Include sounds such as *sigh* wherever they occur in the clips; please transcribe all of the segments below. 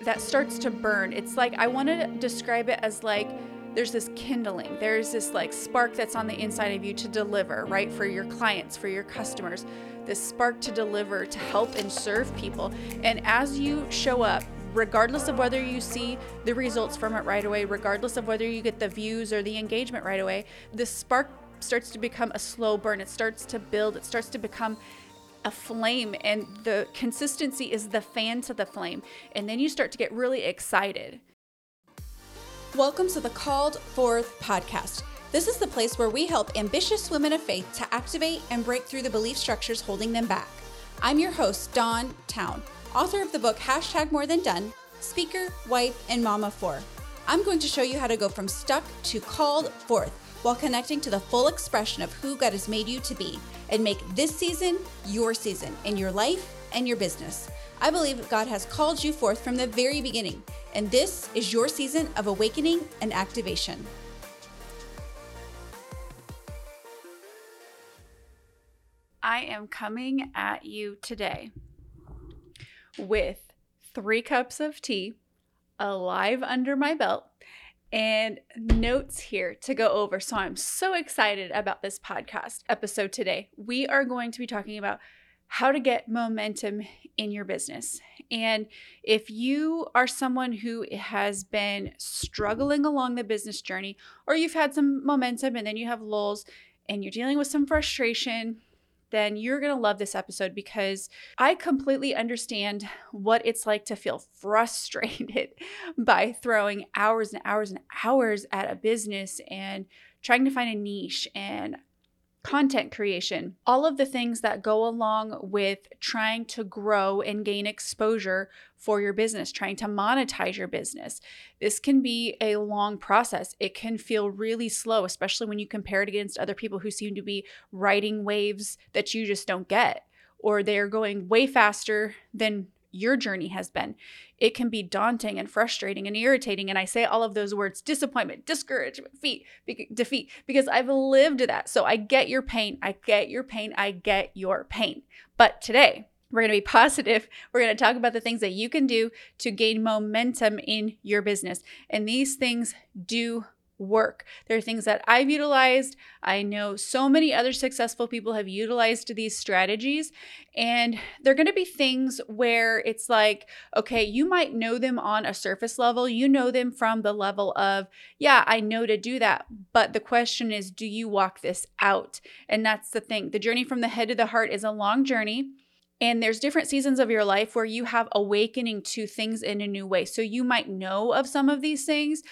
that starts to burn. It's like I want to describe it as like there's this kindling, there's this like spark that's on the inside of you to deliver, right? For your clients, for your customers, this spark to deliver, to help and serve people. And as you show up, regardless of whether you see the results from it right away, regardless of whether you get the views or the engagement right away, the spark starts to become a slow burn. It starts to build, it starts to become a flame, and the consistency is the fan to the flame. And then you start to get really excited. Welcome to the Called Forth podcast. This is the place where we help ambitious women of faith to activate and break through the belief structures holding them back. I'm your host, Dawn Towne, author of the book Hashtag More Than Done, speaker, wife, and mama for. I'm going to show you how to go from stuck to called forth while connecting to the full expression of who God has made you to be and make this season your season in your life and your business. I believe God has called you forth from the very beginning, and this is your season of awakening and activation. I am coming at you today with three cups of tea, alive under my belt, and notes here to go over. So I'm so excited about this podcast episode today. We are going to be talking about how to get momentum in your business. And if you are someone who has been struggling along the business journey, or you've had some momentum and then you have lulls and you're dealing with some frustration, then you're going to love this episode because I completely understand what it's like to feel *laughs* frustrated by throwing hours and hours and hours at a business and trying to find a niche and content creation, all of the things that go along with trying to grow and gain exposure for your business, trying to monetize your business. This can be a long process. It can feel really slow, especially when you compare it against other people who seem to be riding waves that you just don't get, or they're going way faster than your journey has been. It can be daunting and frustrating and irritating. And I say all of those words disappointment, discouragement, defeat, defeat, because I've lived that. So I get your pain. I get your pain. I get your pain. But today, we're going to be *laughs* positive. We're going to talk about the things that you can do to gain momentum in your business. And these things do work. There are things that I've utilized. I know so many other successful people have utilized these strategies. And they're going to be things where it's like, okay, you might know them on a surface level. You know them from the level of, yeah, I know to do that. But the question is, do you walk this out? And that's the thing. The journey from the head to the heart is a long journey. And there's different seasons of your life where you have awakening to things in a new way. So you might know of some of these things,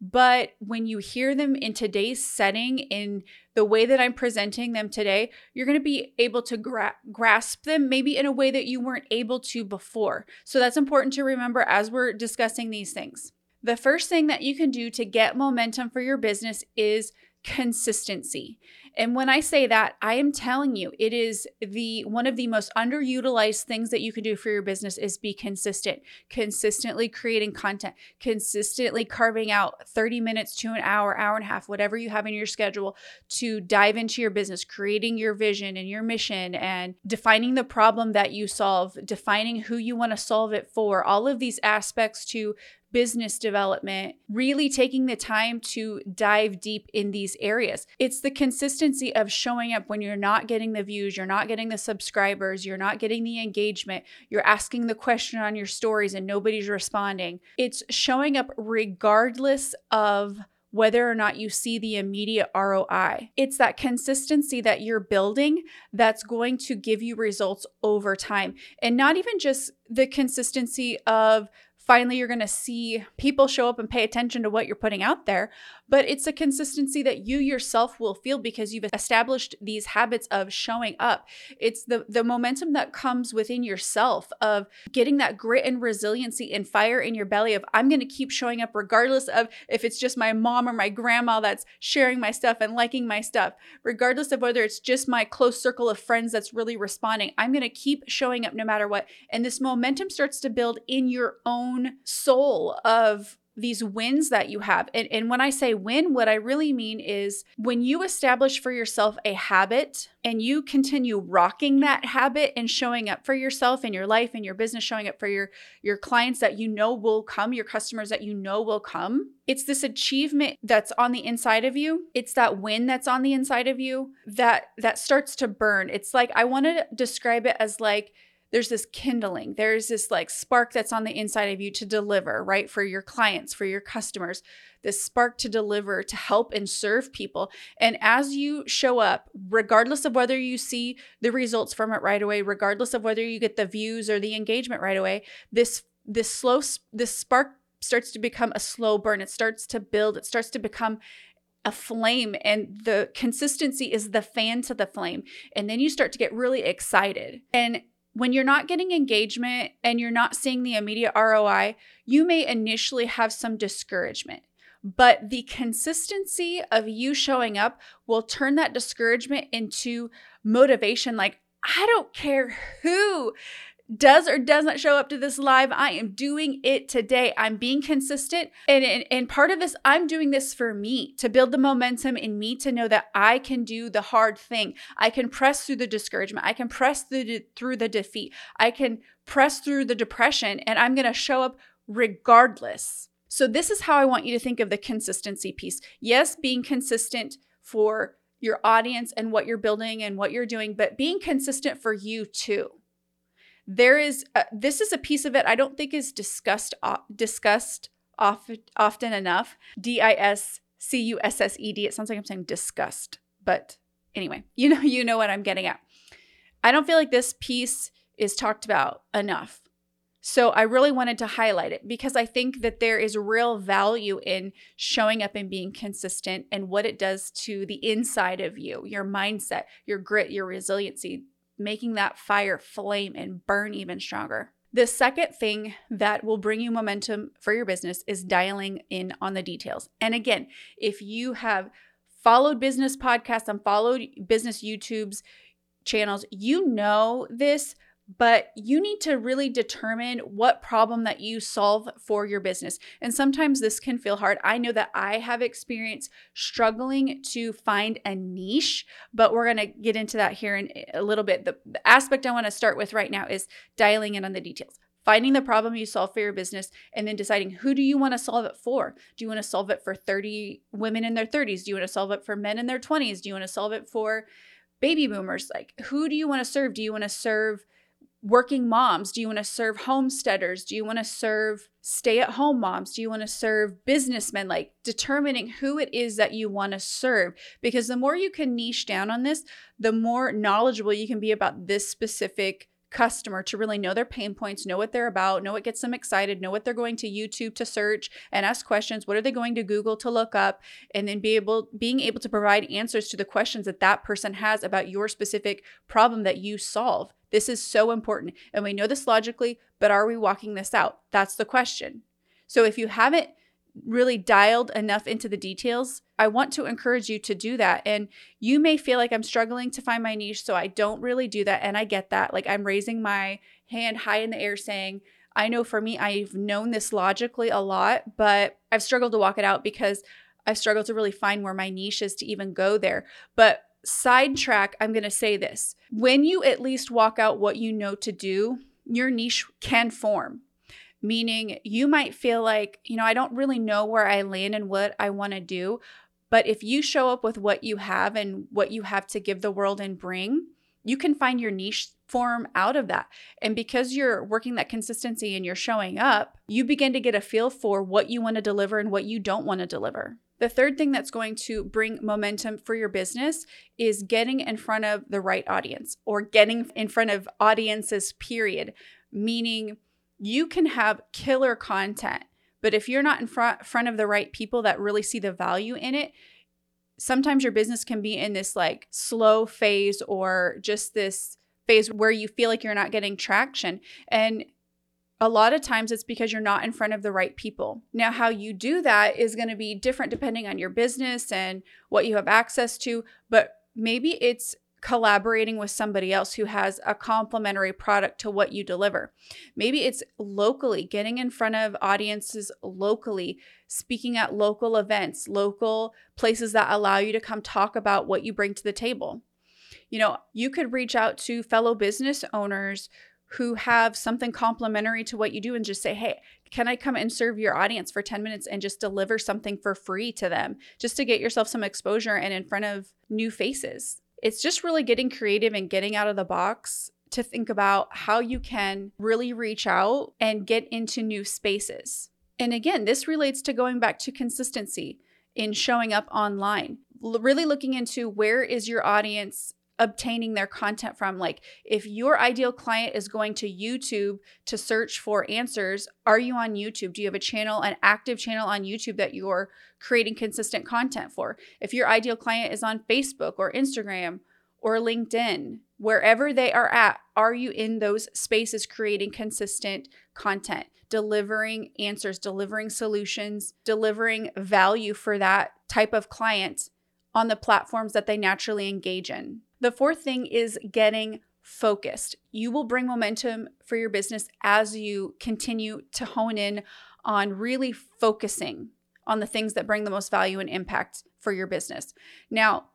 but when you hear them in today's setting, in the way that I'm presenting them today, you're going to be able to gra- grasp them maybe in a way that you weren't able to before. So that's important to remember as we're discussing these things. The first thing that you can do to get momentum for your business is consistency. And when I say that, I am telling you, it is the one of the most underutilized things that you can do for your business is be consistent, consistently creating content, consistently carving out 30 minutes to an hour, hour and a half, whatever you have in your schedule to dive into your business, creating your vision and your mission and defining the problem that you solve, defining who you want to solve it for, all of these aspects to business development, really taking the time to dive deep in these areas. It's the consistency of showing up when you're not getting the views, you're not getting the subscribers, you're not getting the engagement, you're asking the question on your stories and nobody's responding. It's showing up regardless of whether or not you see the immediate ROI. It's that consistency that you're building that's going to give you results over time. And not even just the consistency of finally you're going to see people show up and pay attention to what you're putting out there. But it's a consistency that you yourself will feel because you've established these habits of showing up. It's the the momentum that comes within yourself of getting that grit and resiliency and fire in your belly of I'm going to keep showing up regardless of if it's just my mom or my grandma that's sharing my stuff and liking my stuff, regardless of whether it's just my close circle of friends that's really responding. I'm going to keep showing up no matter what. And this momentum starts to build in your own soul of these wins that you have. And, and when I say win, what I really mean is when you establish for yourself a habit and you continue rocking that habit and showing up for yourself in your life and your business, showing up for your, your clients that you know will come, your customers that you know will come. It's this achievement that's on the inside of you. It's that win that's on the inside of you that that starts to burn. It's like I want to describe it as like there's this kindling. There's this like spark that's on the inside of you to deliver right for your clients for your customers. This spark to deliver to help and serve people. And as you show up regardless of whether you see the results from it right away regardless of whether you get the views or the engagement right away this this slow this spark starts to become a slow burn. It starts to build. It starts to become a flame and the consistency is the fan to the flame. And then you start to get really excited. And when you're not getting engagement and you're not seeing the immediate ROI, you may initially have some discouragement. But the consistency of you showing up will turn that discouragement into motivation. Like, I don't care who does or does not show up to this live, I am doing it today. I'm being consistent. And, and, and part of this, I'm doing this for me to build the momentum in me to know that I can do the hard thing. I can press through the discouragement. I can press through the, through the defeat. I can press through the depression and I'm going to show up regardless. So, this is how I want you to think of the consistency piece. Yes, being consistent for your audience and what you're building and what you're doing, but being consistent for you too there is a, this is a piece of it I don't think is discussed discussed off, often enough. D I S C U S S E D. It sounds like I'm saying disgust, but anyway, *laughs* you know you know what I'm getting at. I don't feel like this piece is talked about enough. So I really wanted to highlight it because I think that there is real value in showing up and being consistent and what it does to the inside of you, your mindset, your grit, your resiliency, making that fire flame and burn even stronger. The second thing that will bring you momentum for your business is dialing in on the details. And again, if you have followed business podcasts and followed business YouTube's channels, you know this, but you need to really determine what problem that you solve for your business. And sometimes this can feel hard. I know that I have experience struggling to find a niche, but we're going to get into that here in a little bit. The, the aspect I want to start with right now is dialing in on the details finding the problem you solve for your business and then deciding who do you want to solve it for do you want to solve it for 30 women in their 30s do you want to solve it for men in their 20s do you want to solve it for baby boomers like who do you want to serve do you want to serve working moms? Do you want to serve homesteaders? Do you want to serve stay at home moms? Do you want to serve businessmen? Like determining who it is that you want to serve. Because the more you can niche down on this, the more knowledgeable you can be about this specific customer to really know their pain points, know what they're about, know what gets them excited, know what they're going to YouTube to search and ask questions, what are they going to Google to look up, and then be able being able to provide answers to the questions that that person has about your specific problem that you solve. This is so important. And we know this logically, but are we walking this out? That's the question. So if you haven't really dialed enough into the details, I want to encourage you to do that. And you may feel like I'm struggling to find my niche, so I don't really do that. And I get that. Like I'm raising my hand high in the air saying, I know for me, I've known this logically a lot, but I've struggled to walk it out because I've struggled to really find where my niche is to even go there. But sidetrack, I'm going to say this. When you at least walk out what you know to do, your niche can form. Meaning, you might feel like, you know, I don't really know where I land and what I want to do. But if you show up with what you have and what you have to give the world and bring, you can find your niche form out of that. And because you're working that consistency and you're showing up, you begin to get a feel for what you want to deliver and what you don't want to deliver. The third thing that's going to bring momentum for your business is getting in front of the right audience or getting in front of audiences, period. Meaning, you can have killer content, but if you're not in front, front of the right people that really see the value in it, sometimes your business can be in this like slow phase or just this phase where you feel like you're not getting traction. And a lot of times it's because you're not in front of the right people. Now, how you do that is going to be different depending on your business and what you have access to, but maybe it's collaborating with somebody else who has a complementary product to what you deliver. Maybe it's locally, getting in front of audiences locally, speaking at local events, local places that allow you to come talk about what you bring to the table. You know, you could reach out to fellow business owners who have something complementary to what you do and just say, hey, can I come and serve your audience for 10 minutes and just deliver something for free to them just to get yourself some exposure and in front of new faces? It's just really getting creative and getting out of the box to think about how you can really reach out and get into new spaces. And again, this relates to going back to consistency in showing up online. Really looking into where is your audience obtaining their content from. Like, if your ideal client is going to YouTube to search for answers, are you on YouTube? Do you have a channel, an active channel on YouTube that you're creating consistent content for? If your ideal client is on Facebook or Instagram or LinkedIn, wherever they are at, are you in those spaces creating consistent content, delivering answers, delivering solutions, delivering value for that type of client on the platforms that they naturally engage in? The fourth thing is getting focused. You will bring momentum for your business as you continue to hone in on really focusing on the things that bring the most value and impact for your business. Now,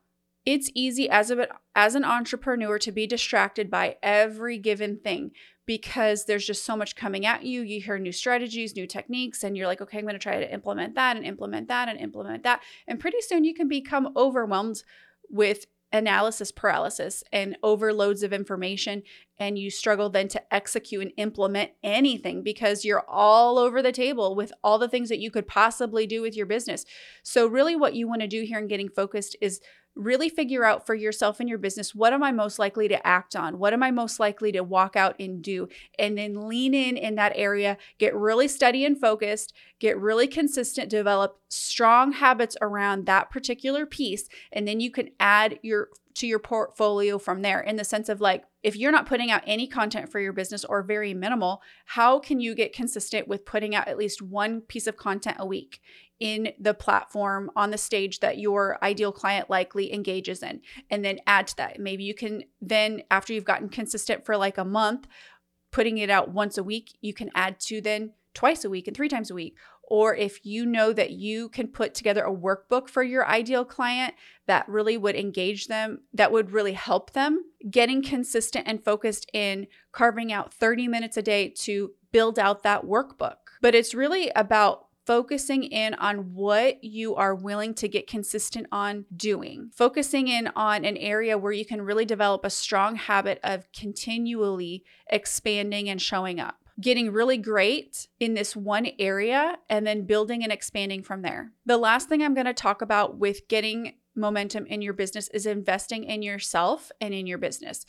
it's easy as a as an entrepreneur to be distracted by every given thing because there's just so much coming at you. You hear new strategies, new techniques, and you're like, okay, I'm going to try to implement that and implement that and implement that. And pretty soon you can become overwhelmed with analysis paralysis and overloads of information and you struggle then to execute and implement anything because you're all over the table with all the things that you could possibly do with your business. So really what you want to do here in getting focused is really figure out for yourself and your business what am I most likely to act on? What am I most likely to walk out and do? And then lean in in that area, get really steady and focused, get really consistent, develop strong habits around that particular piece, and then you can add your to your portfolio from there in the sense of like if you're not putting out any content for your business or very minimal, how can you get consistent with putting out at least one piece of content a week? In the platform on the stage that your ideal client likely engages in and then add to that maybe you can then after you've gotten consistent for like a month putting it out once a week you can add to then twice a week and three times a week or if you know that you can put together a workbook for your ideal client that really would engage them, that would really help them, getting consistent and focused in carving out 30 minutes a day to build out that workbook. But it's really about focusing in on what you are willing to get consistent on doing, focusing in on an area where you can really develop a strong habit of continually expanding and showing up. Getting really great in this one area and then building and expanding from there. The last thing I'm going to talk about with getting momentum in your business is investing in yourself and in your business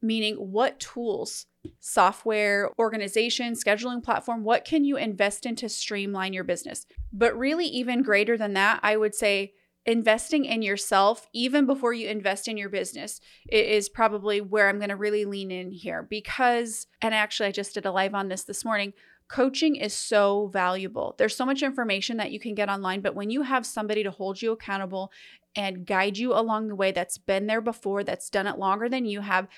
meaning what tools, software, organization, scheduling platform, what can you invest in to streamline your business? But really, even greater than that, I would say investing in yourself, even before you invest in your business, is probably where I'm going to really lean in here because, and actually, I just did a live on this this morning. Coaching is so valuable. There's so much information that you can get online, but when you have somebody to hold you accountable and guide you along the way that's been there before, that's done it longer than you have,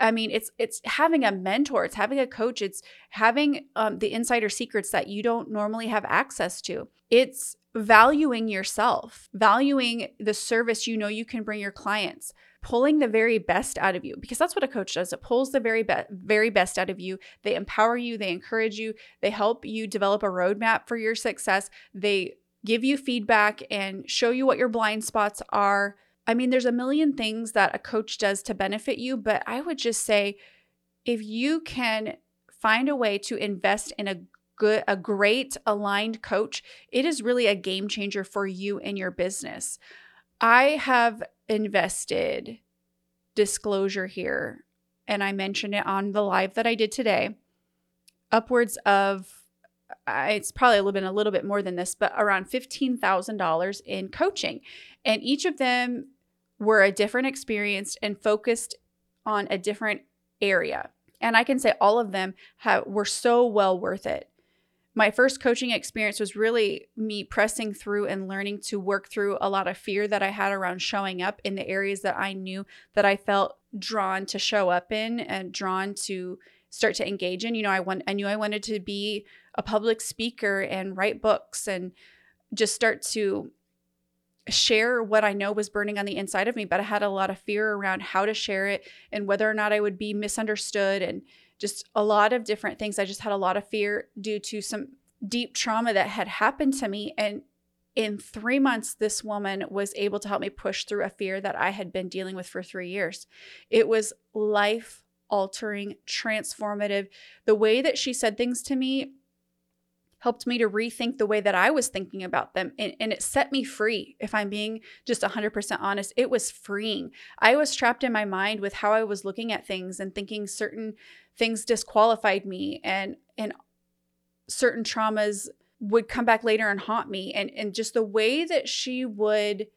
I mean, it's it's having a mentor, it's having a coach, it's having um, the insider secrets that you don't normally have access to. It's valuing yourself, valuing the service you know you can bring your clients, pulling the very best out of you because that's what a coach does. It pulls the very best very best out of you. They empower you, they encourage you, they help you develop a roadmap for your success. They give you feedback and show you what your blind spots are I mean, there's a million things that a coach does to benefit you, but I would just say if you can find a way to invest in a good a great aligned coach, it is really a game changer for you and your business. I have invested disclosure here and I mentioned it on the live that I did today. Upwards of it's probably a little bit a little bit more than this, but around $15,000 in coaching. And each of them were a different experience and focused on a different area. And I can say all of them have, were so well worth it. my first coaching experience was really me pressing through and learning to work through a lot of fear that I had around showing up in the areas that I knew that I felt drawn to show up in and drawn to start to engage in. You know, I want I knew I wanted to be a public speaker and write books and just start to share what I know was burning on the inside of me, but I had a lot of fear around how to share it and whether or not I would be misunderstood and just a lot of different things. I just had a lot of fear due to some deep trauma that had happened to me. And in three months, this woman was able to help me push through a fear that I had been dealing with for three years. It was life altering, transformative. The way that she said things to me helped me to rethink the way that I was thinking about them. And, and, it set me free. If I'm being just 100% honest, it was freeing. I was trapped in my mind with how I was looking at things and thinking certain things disqualified me and, and certain traumas would come back later and haunt me. And, and just the way that she would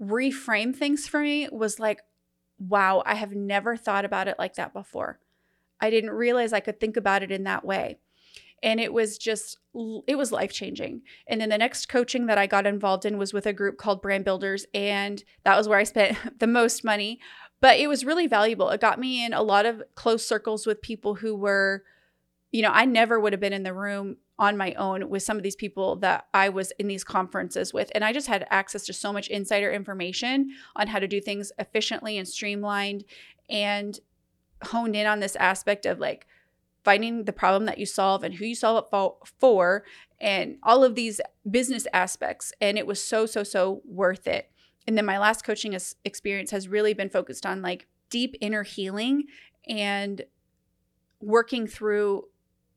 reframe things for me was like, wow, I have never thought about it like that before. I didn't realize I could think about it in that way and it was just it was life changing and then the next coaching that i got involved in was with a group called brand builders and that was where i spent *laughs* the most money. But it was really valuable. It got me in a lot of close circles with people who were you know i never would have been in the room on my own with some of these people that i was in these conferences with. And i just had access to so much insider information on how to do things efficiently and streamlined and honed in on this aspect of like finding the problem that you solve and who you solve it for, and all of these business aspects. And it was so, so, so worth it. And then my last coaching experience has really been focused on like deep inner healing and working through,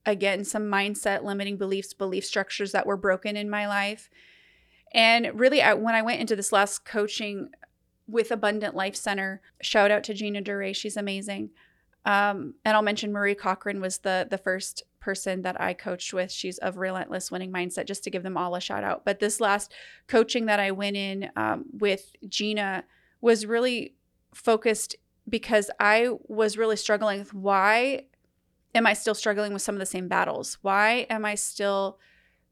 again, some mindset limiting beliefs, belief structures that were broken in my life. And really, I, when I went into this last coaching with Abundant Life Center, shout out to Gina Duray, she's amazing. Um, and I'll mention Marie Cochran was the the first person that I coached with. She's of Relentless Winning Mindset, just to give them all a shout out. But this last coaching that I went in um, with Gina was really focused because I was really struggling with why am I still struggling with some of the same battles? Why am I still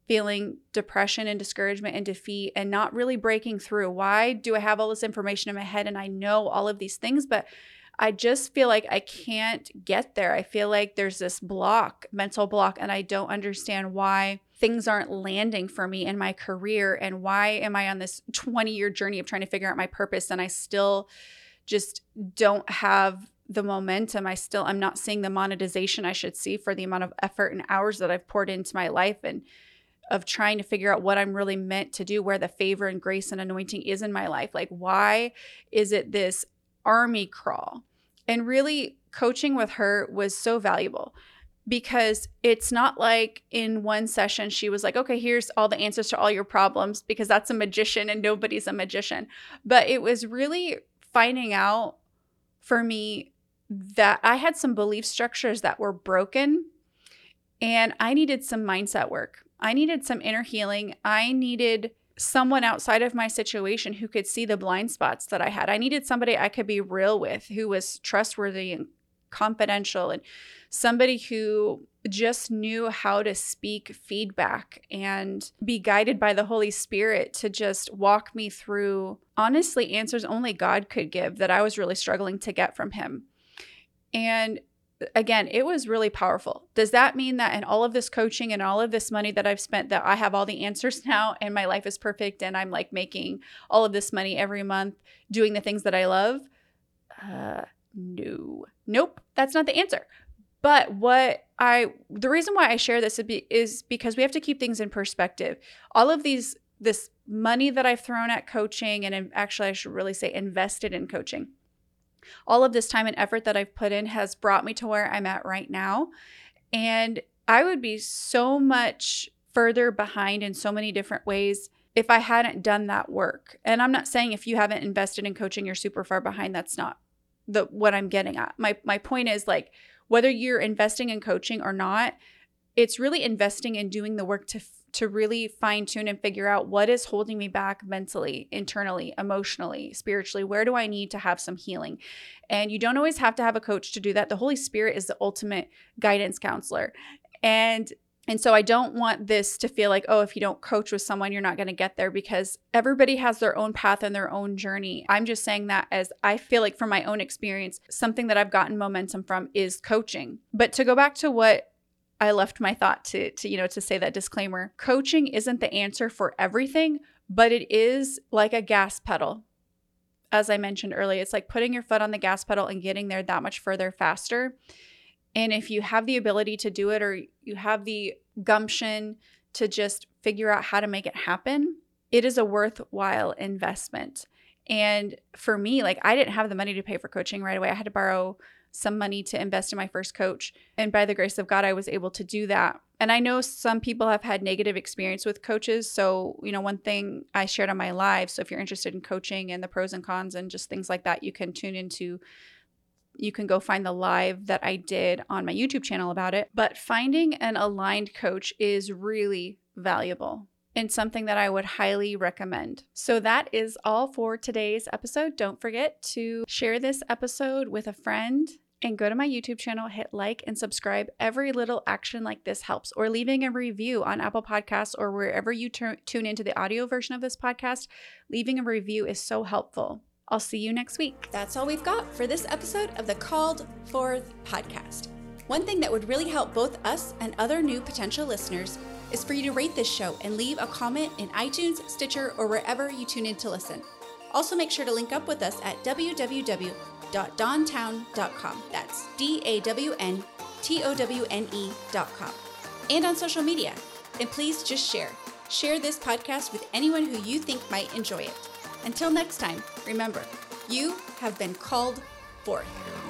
feeling depression and discouragement and defeat and not really breaking through? Why do I have all this information in my head and I know all of these things, but I just feel like I can't get there. I feel like there's this block, mental block, and I don't understand why things aren't landing for me in my career and why am I on this 20 year journey of trying to figure out my purpose and I still just don't have the momentum. I still I'm not seeing the monetization I should see for the amount of effort and hours that I've poured into my life and of trying to figure out what I'm really meant to do, where the favor and grace and anointing is in my life. Like, why is it this army crawl. And really, coaching with her was so valuable because it's not like in one session she was like, okay, here's all the answers to all your problems because that's a magician and nobody's a magician. But it was really finding out for me that I had some belief structures that were broken and I needed some mindset work. I needed some inner healing. I needed someone outside of my situation who could see the blind spots that I had. I needed somebody I could be real with who was trustworthy and confidential and somebody who just knew how to speak feedback and be guided by the Holy Spirit to just walk me through honestly answers only God could give that I was really struggling to get from him. And again, it was really powerful. Does that mean that in all of this coaching and all of this money that I've spent, that I have all the answers *laughs* now and my life is perfect and I'm like making all of this money every month doing the things that I love? Uh, no, nope, that's not the answer. But what I, the reason why I share this is because we have to keep things in perspective. All of these, this money that I've thrown at coaching, and actually, I should really say invested in coaching all of this time and effort that I've put in has brought me to where I'm at right now. And I would be so much further behind in so many different ways if I hadn't done that work. And I'm not saying if you haven't invested in coaching, you're super far behind. That's not the what I'm getting at. My my point is like whether you're investing in coaching or not, it's really investing in doing the work to to really fine tune and figure out what is holding me back mentally, internally, emotionally, spiritually. Where do I need to have some healing? And you don't always have to have a coach to do that. The Holy Spirit is the ultimate guidance counselor. And And so I don't want this to feel like, oh, if you don't coach with someone, you're not going to get there because everybody has their own path and their own journey. I'm just saying that as I feel like from my own experience, something that I've gotten momentum from is coaching. But to go back to what I left my thought to, to you know, to say that disclaimer, coaching isn't the answer for everything, but it is like a gas pedal. As I mentioned earlier, it's like putting your foot on the gas pedal and getting there that much further faster. And if you have the ability to do it or you have the gumption to just figure out how to make it happen, it is a worthwhile investment. And for me, like I didn't have the money to pay for coaching right away. I had to borrow some money to invest in my first coach. And by the grace of God, I was able to do that. And I know some people have had negative experience with coaches. So, you know, one thing I shared on my live. So if you're interested in coaching and the pros and cons and just things like that, you can tune into you can go find the live that I did on my YouTube channel about it. But finding an aligned coach is really valuable and something that I would highly recommend. So that is all for today's episode. Don't forget to share this episode with a friend and go to my YouTube channel, hit like and subscribe. Every little action like this helps, or leaving a review on Apple Podcasts or wherever you tune into the audio version of this podcast. Leaving a review is so helpful. I'll see you next week. That's all we've got for this episode of the Called Forth podcast. One thing that would really help both us and other new potential listeners is for you to rate this show and leave a comment in iTunes, Stitcher, or wherever you tune in to listen. Also, make sure to link up with us at www.dawntowne.com. That's D A W N T O W N E.com. And on social media. And please just share. Share this podcast with anyone who you think might enjoy it. Until next time, remember, you have been called forth.